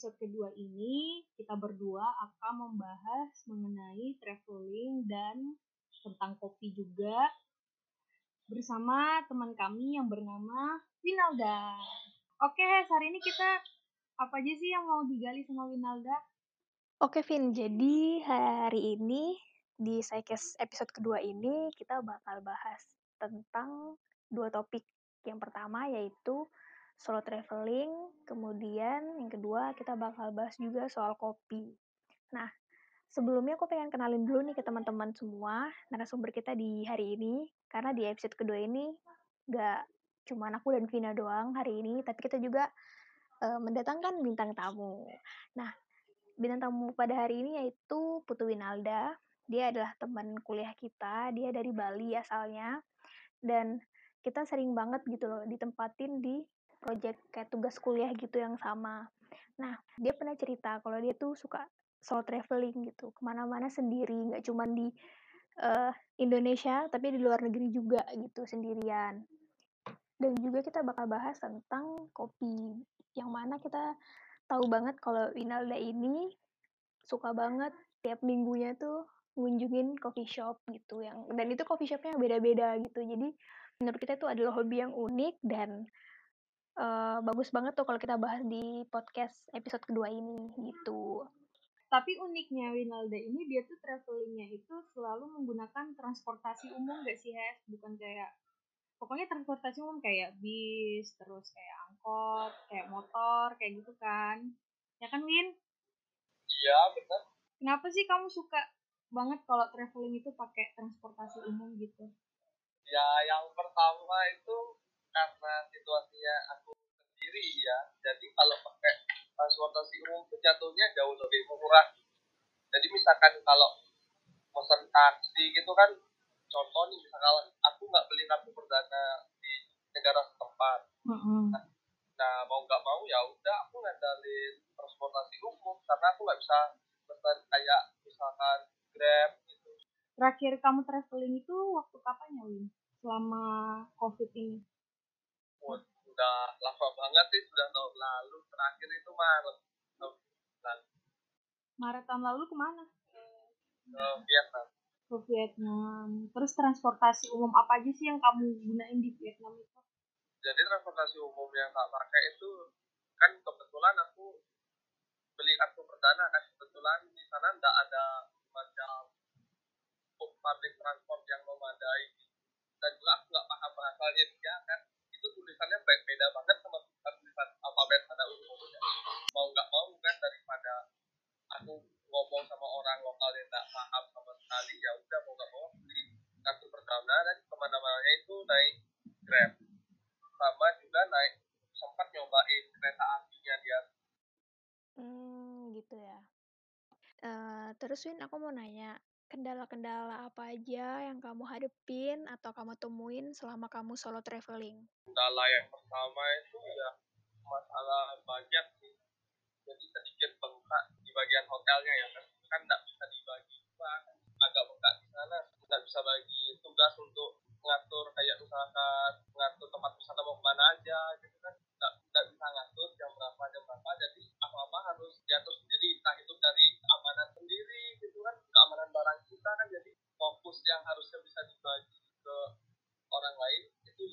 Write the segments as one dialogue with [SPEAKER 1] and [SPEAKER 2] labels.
[SPEAKER 1] episode kedua ini kita berdua akan membahas mengenai traveling dan tentang kopi juga bersama teman kami yang bernama Winalda. Oke, hari ini kita apa aja sih yang mau digali sama Winalda?
[SPEAKER 2] Oke, Vin. Jadi hari ini di Psycast episode kedua ini kita bakal bahas tentang dua topik. Yang pertama yaitu solo traveling, kemudian yang kedua kita bakal bahas juga soal kopi. Nah, sebelumnya aku pengen kenalin dulu nih ke teman-teman semua narasumber kita di hari ini, karena di episode kedua ini gak cuma aku dan Vina doang hari ini, tapi kita juga uh, mendatangkan bintang tamu. Nah, bintang tamu pada hari ini yaitu Putu Winalda. Dia adalah teman kuliah kita, dia dari Bali asalnya, dan kita sering banget gitu loh ditempatin di project kayak tugas kuliah gitu yang sama. Nah, dia pernah cerita kalau dia tuh suka solo traveling gitu, ke mana-mana sendiri, nggak cuma di uh, Indonesia, tapi di luar negeri juga gitu, sendirian. Dan juga kita bakal bahas tentang kopi, yang mana kita tahu banget kalau Winalda ini suka banget tiap minggunya tuh ngunjungin coffee shop gitu yang dan itu coffee shopnya beda-beda gitu jadi menurut kita itu adalah hobi yang unik dan uh, bagus banget tuh kalau kita bahas di podcast episode kedua ini gitu.
[SPEAKER 1] Tapi uniknya Winalda ini dia tuh travelingnya itu selalu menggunakan transportasi umum gak sih Hes? Bukan kayak pokoknya transportasi umum kayak bis, terus kayak angkot, kayak motor, kayak gitu kan. Ya kan Win?
[SPEAKER 3] Iya benar.
[SPEAKER 1] Kenapa sih kamu suka banget kalau traveling itu pakai transportasi umum gitu?
[SPEAKER 3] Ya yang pertama itu karena situasinya aku sendiri ya. Jadi kalau pakai transportasi umum itu jatuhnya jauh lebih murah. Jadi misalkan kalau pesan taksi gitu kan contoh nih misalkan aku nggak beli kartu perdana di negara setempat.
[SPEAKER 1] Mm-hmm.
[SPEAKER 3] nah, nah mau nggak mau ya udah aku ngandalin transportasi umum karena aku nggak bisa pesan kayak misalkan grab gitu.
[SPEAKER 1] Terakhir kamu traveling itu waktu kapan ya Win? Selama covid ini
[SPEAKER 3] udah lama banget sih sudah tahun lalu. Terakhir itu Maret. Tahun lalu.
[SPEAKER 1] Maret tahun lalu ke mana?
[SPEAKER 3] Ke Vietnam.
[SPEAKER 1] Ke Vietnam. Terus transportasi umum apa aja sih yang kamu gunain di Vietnam itu?
[SPEAKER 3] Jadi transportasi umum yang tak pakai itu kan kebetulan aku beli kartu perdana kan. Kebetulan di sana tidak ada macam public transport yang memadai. Dan juga aku nggak paham bahasanya dia kan tulisannya beda banget sama tulisan alfabet pada umumnya mau nggak mau kan daripada aku ngomong sama orang lokal yang nggak paham sama sekali ya udah mau nggak mau beli kartu perdana dan ke mana-mana itu naik grab. Sama juga naik sempat nyobain kereta apinya dia.
[SPEAKER 2] Hmm gitu ya. Uh, terus Win aku mau nanya kendala-kendala apa aja yang kamu hadepin atau kamu temuin selama kamu solo traveling?
[SPEAKER 3] Kendala yang pertama itu ya masalah budget sih. Jadi sedikit bengkak di bagian hotelnya ya kan, kan nggak bisa dibagi kan agak bengkak di sana, nggak bisa bagi tugas untuk ngatur kayak misalkan ngatur tempat wisata mau ke mana aja gitu kan nggak nggak bisa ngatur jam berapa jam berapa jadi apa apa harus diatur sendiri entah itu dari amanan sendiri gitu kan keamanan barang kita kan jadi fokus yang harusnya bisa dibagi ke orang lain itu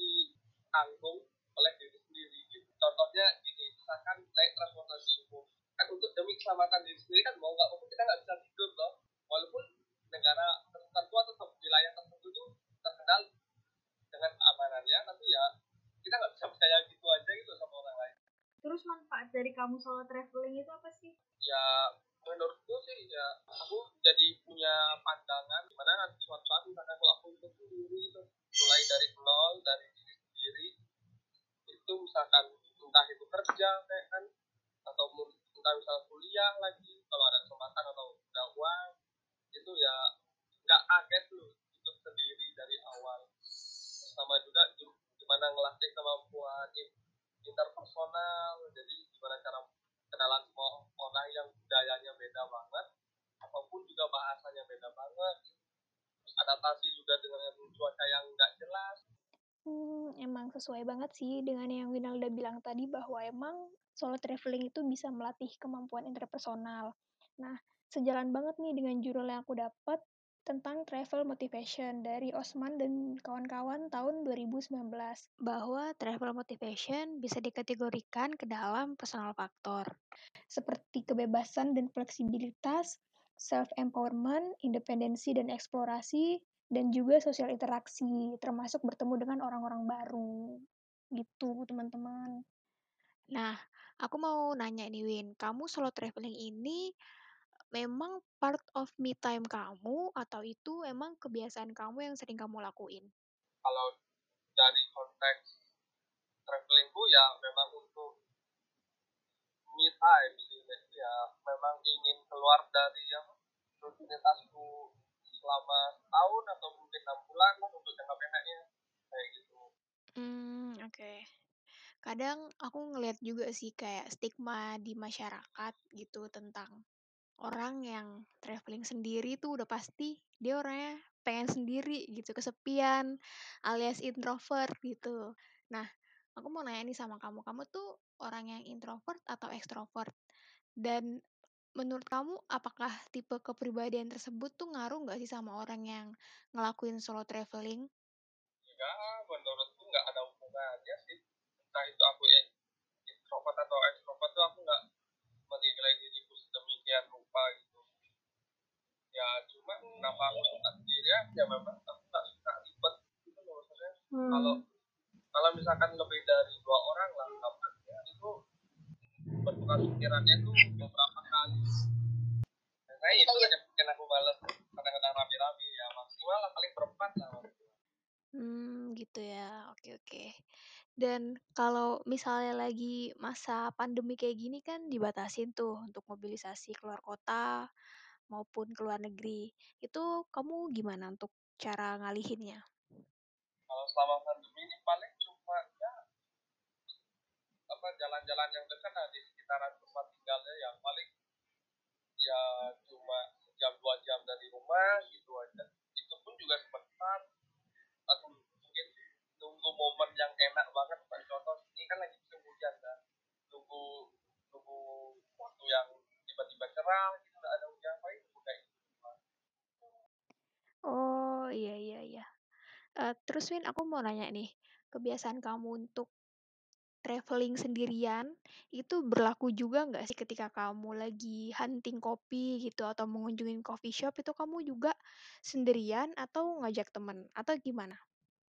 [SPEAKER 3] ditanggung oleh diri sendiri gitu contohnya gini misalkan naik transportasi umum kan untuk demi keselamatan diri sendiri kan mau nggak mau kita nggak bisa tidur loh walaupun negara tertentu atau wilayah tertentu itu terkenal dengan keamanannya tapi ya kita nggak bisa percaya gitu aja gitu sama orang lain
[SPEAKER 1] terus manfaat dari kamu solo traveling itu apa sih?
[SPEAKER 3] Ya menurutku sih ya aku jadi punya pandangan gimana nanti suatu saat misalkan kalau aku hidup sendiri itu mulai dari nol dari diri sendiri itu misalkan entah itu kerja kayak kan atau entah misal kuliah lagi kalau ada kesempatan atau ada uang itu ya nggak kaget tuh hidup sendiri dari awal. Sama juga gimana ngelatih kemampuan interpersonal jadi gimana cara kenalan semua orang yang budayanya beda banget apa pun juga bahasanya beda banget terus adaptasi juga dengan cuaca yang nggak jelas
[SPEAKER 2] Hmm, emang sesuai banget sih dengan yang Winalda bilang tadi bahwa emang solo traveling itu bisa melatih kemampuan interpersonal. Nah, sejalan banget nih dengan judul yang aku dapat tentang travel motivation dari Osman dan kawan-kawan tahun 2019 bahwa travel motivation bisa dikategorikan ke dalam personal faktor seperti kebebasan dan fleksibilitas, self-empowerment, independensi dan eksplorasi, dan juga sosial interaksi, termasuk bertemu dengan orang-orang baru. Gitu, teman-teman. Nah, aku mau nanya nih, Win. Kamu solo traveling ini memang part of me time kamu atau itu emang kebiasaan kamu yang sering kamu lakuin?
[SPEAKER 3] Kalau dari konteks travelingku ya memang untuk me time sih. Jadi ya memang ingin keluar dari yang rutinitasku selama setahun atau mungkin enam bulan untuk jangka pendeknya kayak gitu.
[SPEAKER 2] Hmm, oke. Okay. Kadang aku ngeliat juga sih kayak stigma di masyarakat gitu tentang orang yang traveling sendiri tuh udah pasti dia orangnya pengen sendiri gitu, kesepian, alias introvert gitu. Nah, aku mau nanya nih sama kamu, kamu tuh orang yang introvert atau ekstrovert? Dan menurut kamu apakah tipe kepribadian tersebut tuh ngaruh nggak sih sama orang yang ngelakuin solo traveling?
[SPEAKER 3] Enggak, menurutku nggak ada hubungannya sih. Entah itu aku introvert atau ekstrovert tuh aku nggak rupa gitu. Ya cuma kenapa aku suka sendirian ya memang aku nggak suka ribet gitu loh maksudnya. Hmm. Kalau kalau misalkan lebih dari dua orang lah kabarnya itu bertukar pikirannya tuh beberapa kali. Nah itu aja bikin aku males kadang-kadang rame-rame ya maksimal lah paling berempat lah.
[SPEAKER 2] Hmm, gitu ya. Oke, oke. Dan kalau misalnya lagi masa pandemi kayak gini kan dibatasin tuh untuk mobilisasi keluar kota maupun ke luar negeri. Itu kamu gimana untuk cara ngalihinnya?
[SPEAKER 3] Kalau selama pandemi ini paling cuma ya apa jalan-jalan yang dekat nah, di sekitaran tempat tinggalnya yang paling ya cuma jam dua jam dari rumah gitu aja. Itu pun juga sebentar. Nunggu momen yang enak banget Pak contoh ini kan lagi musim hujan kan. Nunggu nunggu waktu yang tiba-tiba cerah gitu ada hujan apa itu? Kayak gitu
[SPEAKER 2] oh iya iya iya. Uh, terus Win aku mau nanya nih kebiasaan kamu untuk traveling sendirian itu berlaku juga nggak sih ketika kamu lagi hunting kopi gitu atau mengunjungi coffee shop itu kamu juga sendirian atau ngajak teman atau gimana?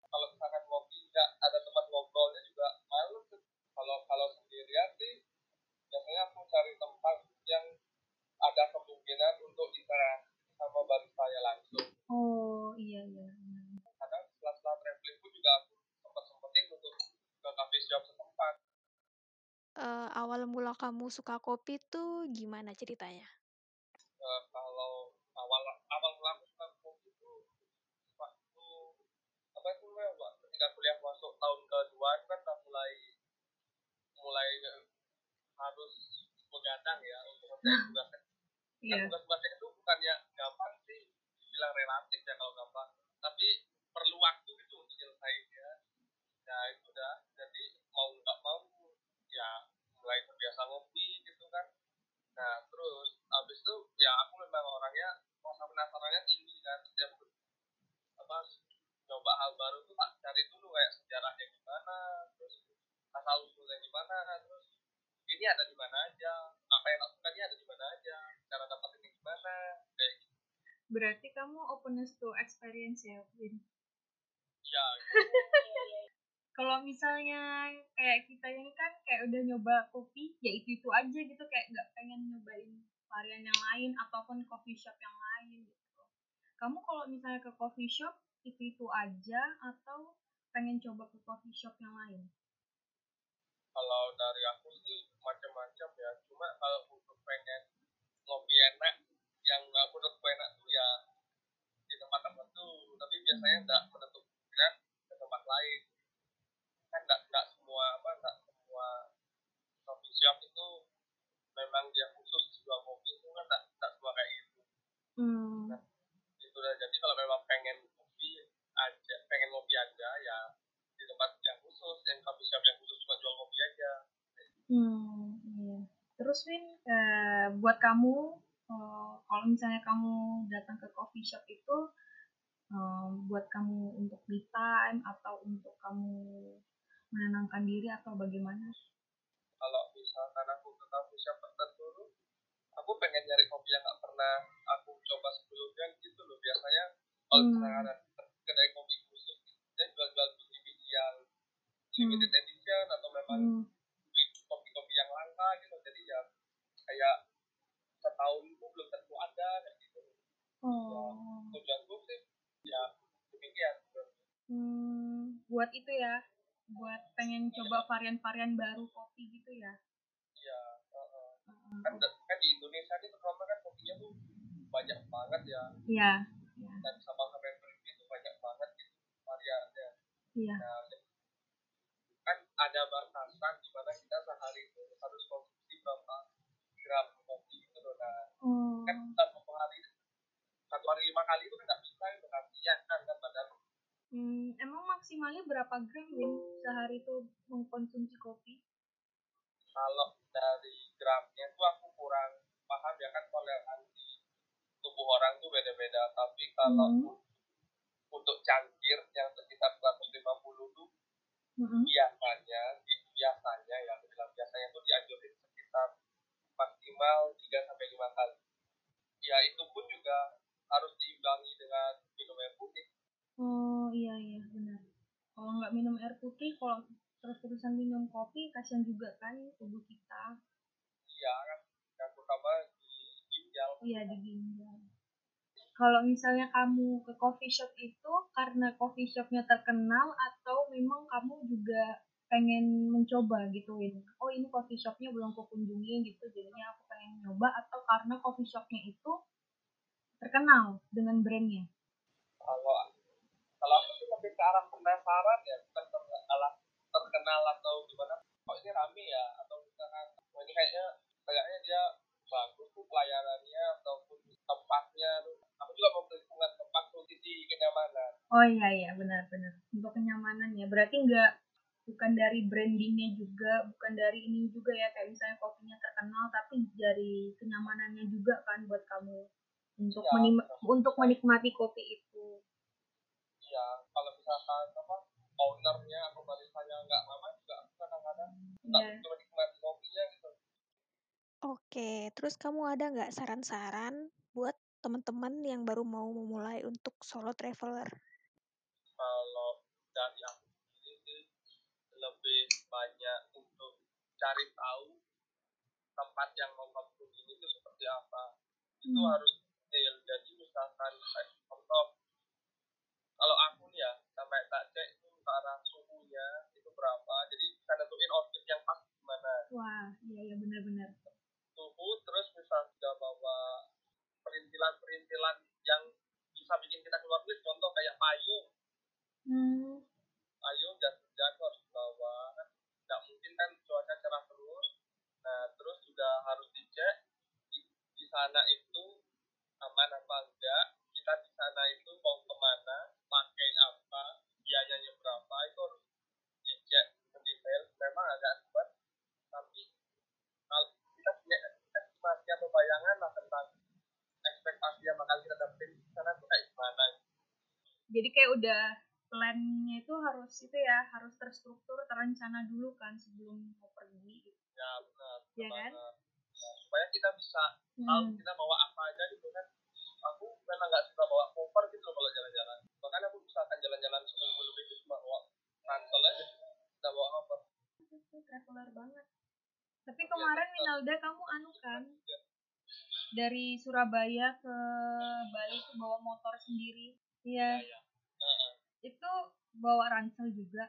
[SPEAKER 3] Kalau misalkan kopi nggak ada tempat ngobrolnya juga malu tuh. Kalau kalau sendirian sih biasanya aku cari tempat yang ada kemungkinan untuk interaksi sama baru saya langsung.
[SPEAKER 1] Oh iya iya.
[SPEAKER 3] Kadang setelah setelah traveling pun juga aku sempat sempetin untuk ke coffee shop setempat.
[SPEAKER 2] Uh, awal mula kamu suka kopi tuh gimana ceritanya?
[SPEAKER 3] Uh, kalau awal awal mula aku suka kopi tuh waktu apa itu mbak ketika kuliah masuk tahun kedua kan udah mulai mulai harus begadang ya untuk mencari tugas yeah. kan tugas-tugasnya itu bukannya gampang sih bilang relatif ya kalau gampang tapi perlu waktu itu untuk selesai ya ya itu udah jadi mau nggak mau ya mulai terbiasa ngopi gitu kan nah terus habis itu ya aku memang orangnya rasa penasarannya tinggi kan setiap apa coba hal baru tuh tak cari dulu kayak sejarahnya gimana terus asal usulnya gimana terus ini ada di mana aja apa yang tak suka ini ada di mana aja cara dapat ini gimana kayak gitu
[SPEAKER 1] berarti openness to experience ya Win.
[SPEAKER 3] Ya
[SPEAKER 1] kalau misalnya kayak kita ini kan kayak udah nyoba kopi ya itu itu aja gitu kayak nggak pengen nyobain varian yang lain ataupun coffee shop yang lain gitu. Kamu kalau misalnya ke coffee shop itu itu aja atau pengen coba ke coffee shop yang lain?
[SPEAKER 3] Kalau dari aku sih macam-macam ya cuma kalau untuk pengen ngopi enak yang aku menurut enak tuh ya biasanya nggak menentukan ke tempat lain. Kan nggak nggak semua apa nggak semua coffee shop itu memang dia khusus jual kopi itu kan nggak nggak semua kayak gitu. Hmm. nah, itu udah jadi kalau memang pengen kopi aja pengen kopi aja ya di tempat yang khusus yang coffee shop yang khusus cuma jual kopi aja.
[SPEAKER 1] Hmm iya. Terus Win eh, buat kamu eh, kalau misalnya kamu datang ke coffee shop itu eh, buat kamu untuk me time atau untuk kamu menenangkan diri atau bagaimana?
[SPEAKER 3] kalau misalkan aku ke coffee shop tertentu aku pengen nyari kopi yang gak pernah aku coba sebelumnya gitu loh biasanya kalau
[SPEAKER 1] Hmm.
[SPEAKER 3] ada kedai kopi khusus dia jual-jual biji-biji yang limited edition atau memang
[SPEAKER 1] Hmm.
[SPEAKER 3] kopi-kopi yang langka gitu jadi ya kayak setahun itu belum tentu ada kayak gitu
[SPEAKER 1] Oh.
[SPEAKER 3] tujuanku sih ya demikian
[SPEAKER 1] Hmm, buat itu ya, buat pengen coba varian-varian baru kopi gitu ya.
[SPEAKER 3] ya uh,
[SPEAKER 1] Heeh.
[SPEAKER 3] kan kan di Indonesia ini terutama kan kopinya tuh banyak banget ya
[SPEAKER 1] Iya, iya,
[SPEAKER 3] dan sama sampai berhenti itu banyak banget gitu variannya
[SPEAKER 1] iya.
[SPEAKER 3] nah kan ada batasan di mana kita sehari itu harus konsumsi berapa gram kopi gitu loh nah
[SPEAKER 1] Oh.
[SPEAKER 3] kan satu hari satu hari lima kali itu kan nggak bisa itu kasihan kan kan badan
[SPEAKER 1] Hmm, emang maksimalnya berapa gram Win sehari itu mengkonsumsi kopi?
[SPEAKER 3] kalau dari gramnya itu aku kurang paham ya kan toleransi tubuh orang tuh beda-beda tapi kalau
[SPEAKER 1] Hmm.
[SPEAKER 3] untuk cangkir yang sekitar 150 tuh
[SPEAKER 1] Mm-mm.
[SPEAKER 3] biasanya biasanya ya aku bilang biasanya tuh dianjurin sekitar maksimal 3 sampai 5 kali ya itu pun juga harus diimbangi dengan minum air putih
[SPEAKER 1] Oh iya iya benar. Kalau nggak minum air putih, kalau terus-terusan minum kopi, kasihan juga kan tubuh kita.
[SPEAKER 3] iya kan yang terutama di ginjal
[SPEAKER 1] Iya di ginjal. Kalau misalnya kamu ke coffee shop itu karena coffee shopnya terkenal atau memang kamu juga pengen mencoba gitu Win? Oh ini coffee shopnya belum aku kunjungi gitu, jadinya aku pengen nyoba atau karena coffee shopnya itu terkenal dengan brandnya?
[SPEAKER 3] kalau kalau aku sih lebih ke arah penasaran ya bukan terkenal terkenal atau gimana. Kok ini rame ya atau misalkan oh ini kayaknya kayaknya dia bagus tuh pelayanannya ataupun tempatnya tuh. Aku juga memperhitungkan tempat tuh sisi kenyamanan.
[SPEAKER 1] Oh iya iya benar-benar untuk kenyamanan ya. Berarti nggak bukan dari brandingnya juga, bukan dari ini juga ya. Kayak misalnya kopinya terkenal, tapi dari kenyamanannya juga kan buat kamu. Untuk
[SPEAKER 3] Iya,
[SPEAKER 1] menim-
[SPEAKER 3] benar.
[SPEAKER 1] untuk menikmati kopi itu.
[SPEAKER 3] Ya kalau misalkan apa ownernya atau baristanya nggak ramah juga kadang-kadang nggak
[SPEAKER 1] Iya.
[SPEAKER 3] cuma nikmati kopinya gitu
[SPEAKER 2] Oke, terus kamu ada nggak saran-saran buat teman-teman yang baru mau memulai untuk solo traveler?
[SPEAKER 3] kalau dari aku sendiri sih lebih banyak untuk cari tahu tempat yang mau kamu kunjungi itu seperti apa itu
[SPEAKER 1] Hmm.
[SPEAKER 3] harus detail jadi misalkan kayak contoh kalau aku nih ya sampai tak cek itu arah suhunya itu berapa. Jadi bisa nentuin outfit yang pas gimana.
[SPEAKER 1] Wah, iya iya benar-benar.
[SPEAKER 3] suhu terus misal juga bawa perintilan-perintilan yang bisa bikin kita keluar duit. Contoh kayak payung.
[SPEAKER 1] Hmm.
[SPEAKER 3] payung jas hujan harus kan nggak mungkin kan cuaca cerah terus. Nah terus juga harus dicek di, di sana itu aman apa enggak kita di sana itu mau ke mana pakai apa biayanya berapa itu harus dicek detail memang agak ribet tapi kalau kita punya estimasi atau bayangan lah tentang ekspektasi yang bakal kita dapetin di sana tuh kayak gimana
[SPEAKER 1] Jadi kayak udah plannya itu harus itu ya, harus terstruktur, terencana dulu kan sebelum mau pergi gitu.
[SPEAKER 3] ya benar
[SPEAKER 1] Iya kan?
[SPEAKER 3] Ya, supaya kita bisa tahu
[SPEAKER 1] Hmm.
[SPEAKER 3] kita bawa apa aja gitu kan aku memang nggak suka bawa koper gitu loh kalau jalan-jalan bahkan aku misalkan jalan-jalan seminggu lebih itu cuma bawa ransel aja tidak bawa koper
[SPEAKER 1] Itu traveler banget. Tapi
[SPEAKER 3] Tapi
[SPEAKER 1] kemarin
[SPEAKER 3] ya,
[SPEAKER 1] Minalda kamu anu kan
[SPEAKER 3] Ya.
[SPEAKER 1] dari Surabaya ke Bali tuh bawa motor sendiri. Iya,
[SPEAKER 3] ya Heeh.
[SPEAKER 1] Bawa ransel juga.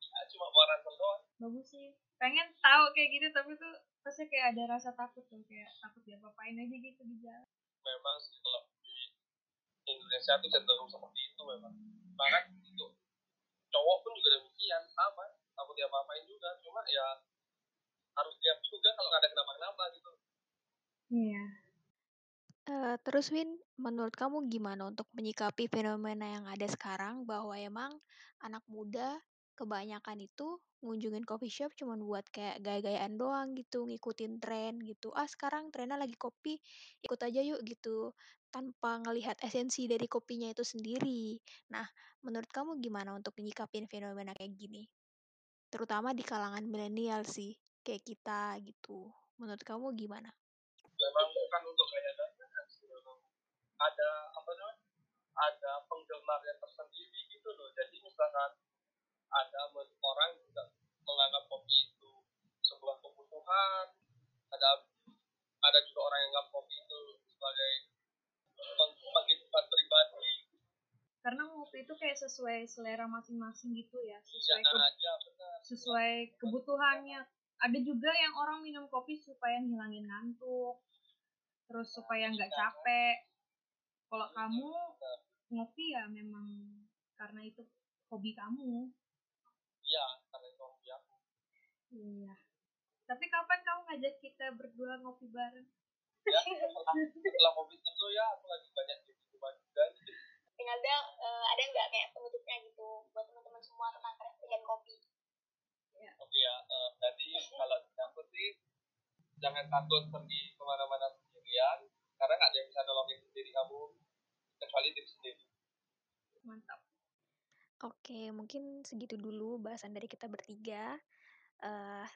[SPEAKER 3] Ya, cuma bawa ransel doang
[SPEAKER 1] Bagus sih. Pengen tahu kayak gitu tapi tuh pasti kayak ada rasa takut tuh kayak takut diapa-apain aja gitu di jalan.
[SPEAKER 3] memang sih kalau di Indonesia tuh cenderung seperti itu memang bahkan itu cowok pun juga demikian sama takut diapa-apain juga cuma ya harus siap juga kalau ada kenapa-kenapa gitu
[SPEAKER 1] Iya.
[SPEAKER 2] Terus Win, menurut kamu gimana untuk menyikapi fenomena yang ada sekarang bahwa emang anak muda kebanyakan itu ngunjungin coffee shop cuma buat kayak gaya-gayaan doang gitu, ngikutin tren gitu. Ah, sekarang trennya lagi kopi, ikut aja yuk gitu, tanpa ngelihat esensi dari kopinya itu sendiri. Nah, menurut kamu gimana untuk menyikapin fenomena kayak gini? Terutama di kalangan milenial sih, kayak kita gitu. Menurut kamu gimana?
[SPEAKER 3] Memang bukan untuk gaya-gayaan sih, memang ada apa namanya? Ada penggemarnya tersendiri gitu loh. Jadi misalkan ada orang juga menganggap kopi itu sebuah kebutuhan. Ada ada juga orang yang menganggap kopi itu sebagai penghidupan pribadi.
[SPEAKER 1] Karena kopi itu kayak sesuai selera masing-masing gitu ya sesuai
[SPEAKER 3] ya, ke, aja, benar.
[SPEAKER 1] sesuai kebutuhannya. Ada juga yang orang minum kopi supaya ngilangin ngantuk terus supaya nggak capek. Kalau kamu ngopi ya memang karena itu hobi kamu
[SPEAKER 3] Iya, karena itu hobi aku.
[SPEAKER 1] Iya. Tapi kapan kamu ngajak kita berdua ngopi bareng?
[SPEAKER 3] Ya, setelah, setelah ngopi dulu ya, aku lagi banyak di rumah juga.
[SPEAKER 4] Tinggal ada, uh, ada nggak kayak penutupnya gitu buat teman-teman semua tentang dan kopi?
[SPEAKER 3] Ya. Oke ya, uh, jadi kalau aku sih jangan takut pergi ke mana-mana sendirian, karena nggak ada yang bisa nolongin sendiri kamu kecuali diri sendiri.
[SPEAKER 1] Mantap.
[SPEAKER 2] Oke, mungkin segitu dulu bahasan dari kita bertiga. Uh,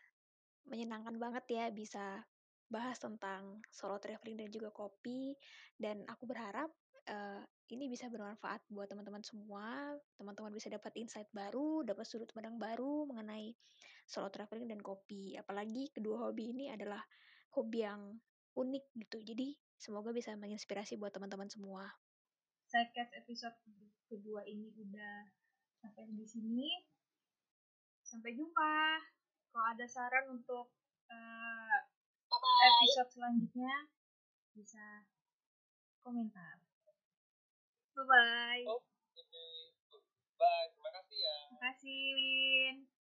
[SPEAKER 2] menyenangkan banget ya bisa bahas tentang solo traveling dan juga kopi. Dan aku berharap uh, ini bisa bermanfaat buat teman-teman semua. Teman-teman bisa dapat insight baru, dapat sudut pandang baru mengenai solo traveling dan kopi. Apalagi kedua hobi ini adalah hobi yang unik gitu. Jadi semoga bisa menginspirasi buat teman-teman semua.
[SPEAKER 1] Saya episode kedua ini udah sampai di sini. Sampai jumpa. Kalau ada saran untuk uh, episode selanjutnya, bisa komentar. Bye-bye.
[SPEAKER 3] Oh, Bye. Terima kasih ya.
[SPEAKER 1] Terima kasih, Win.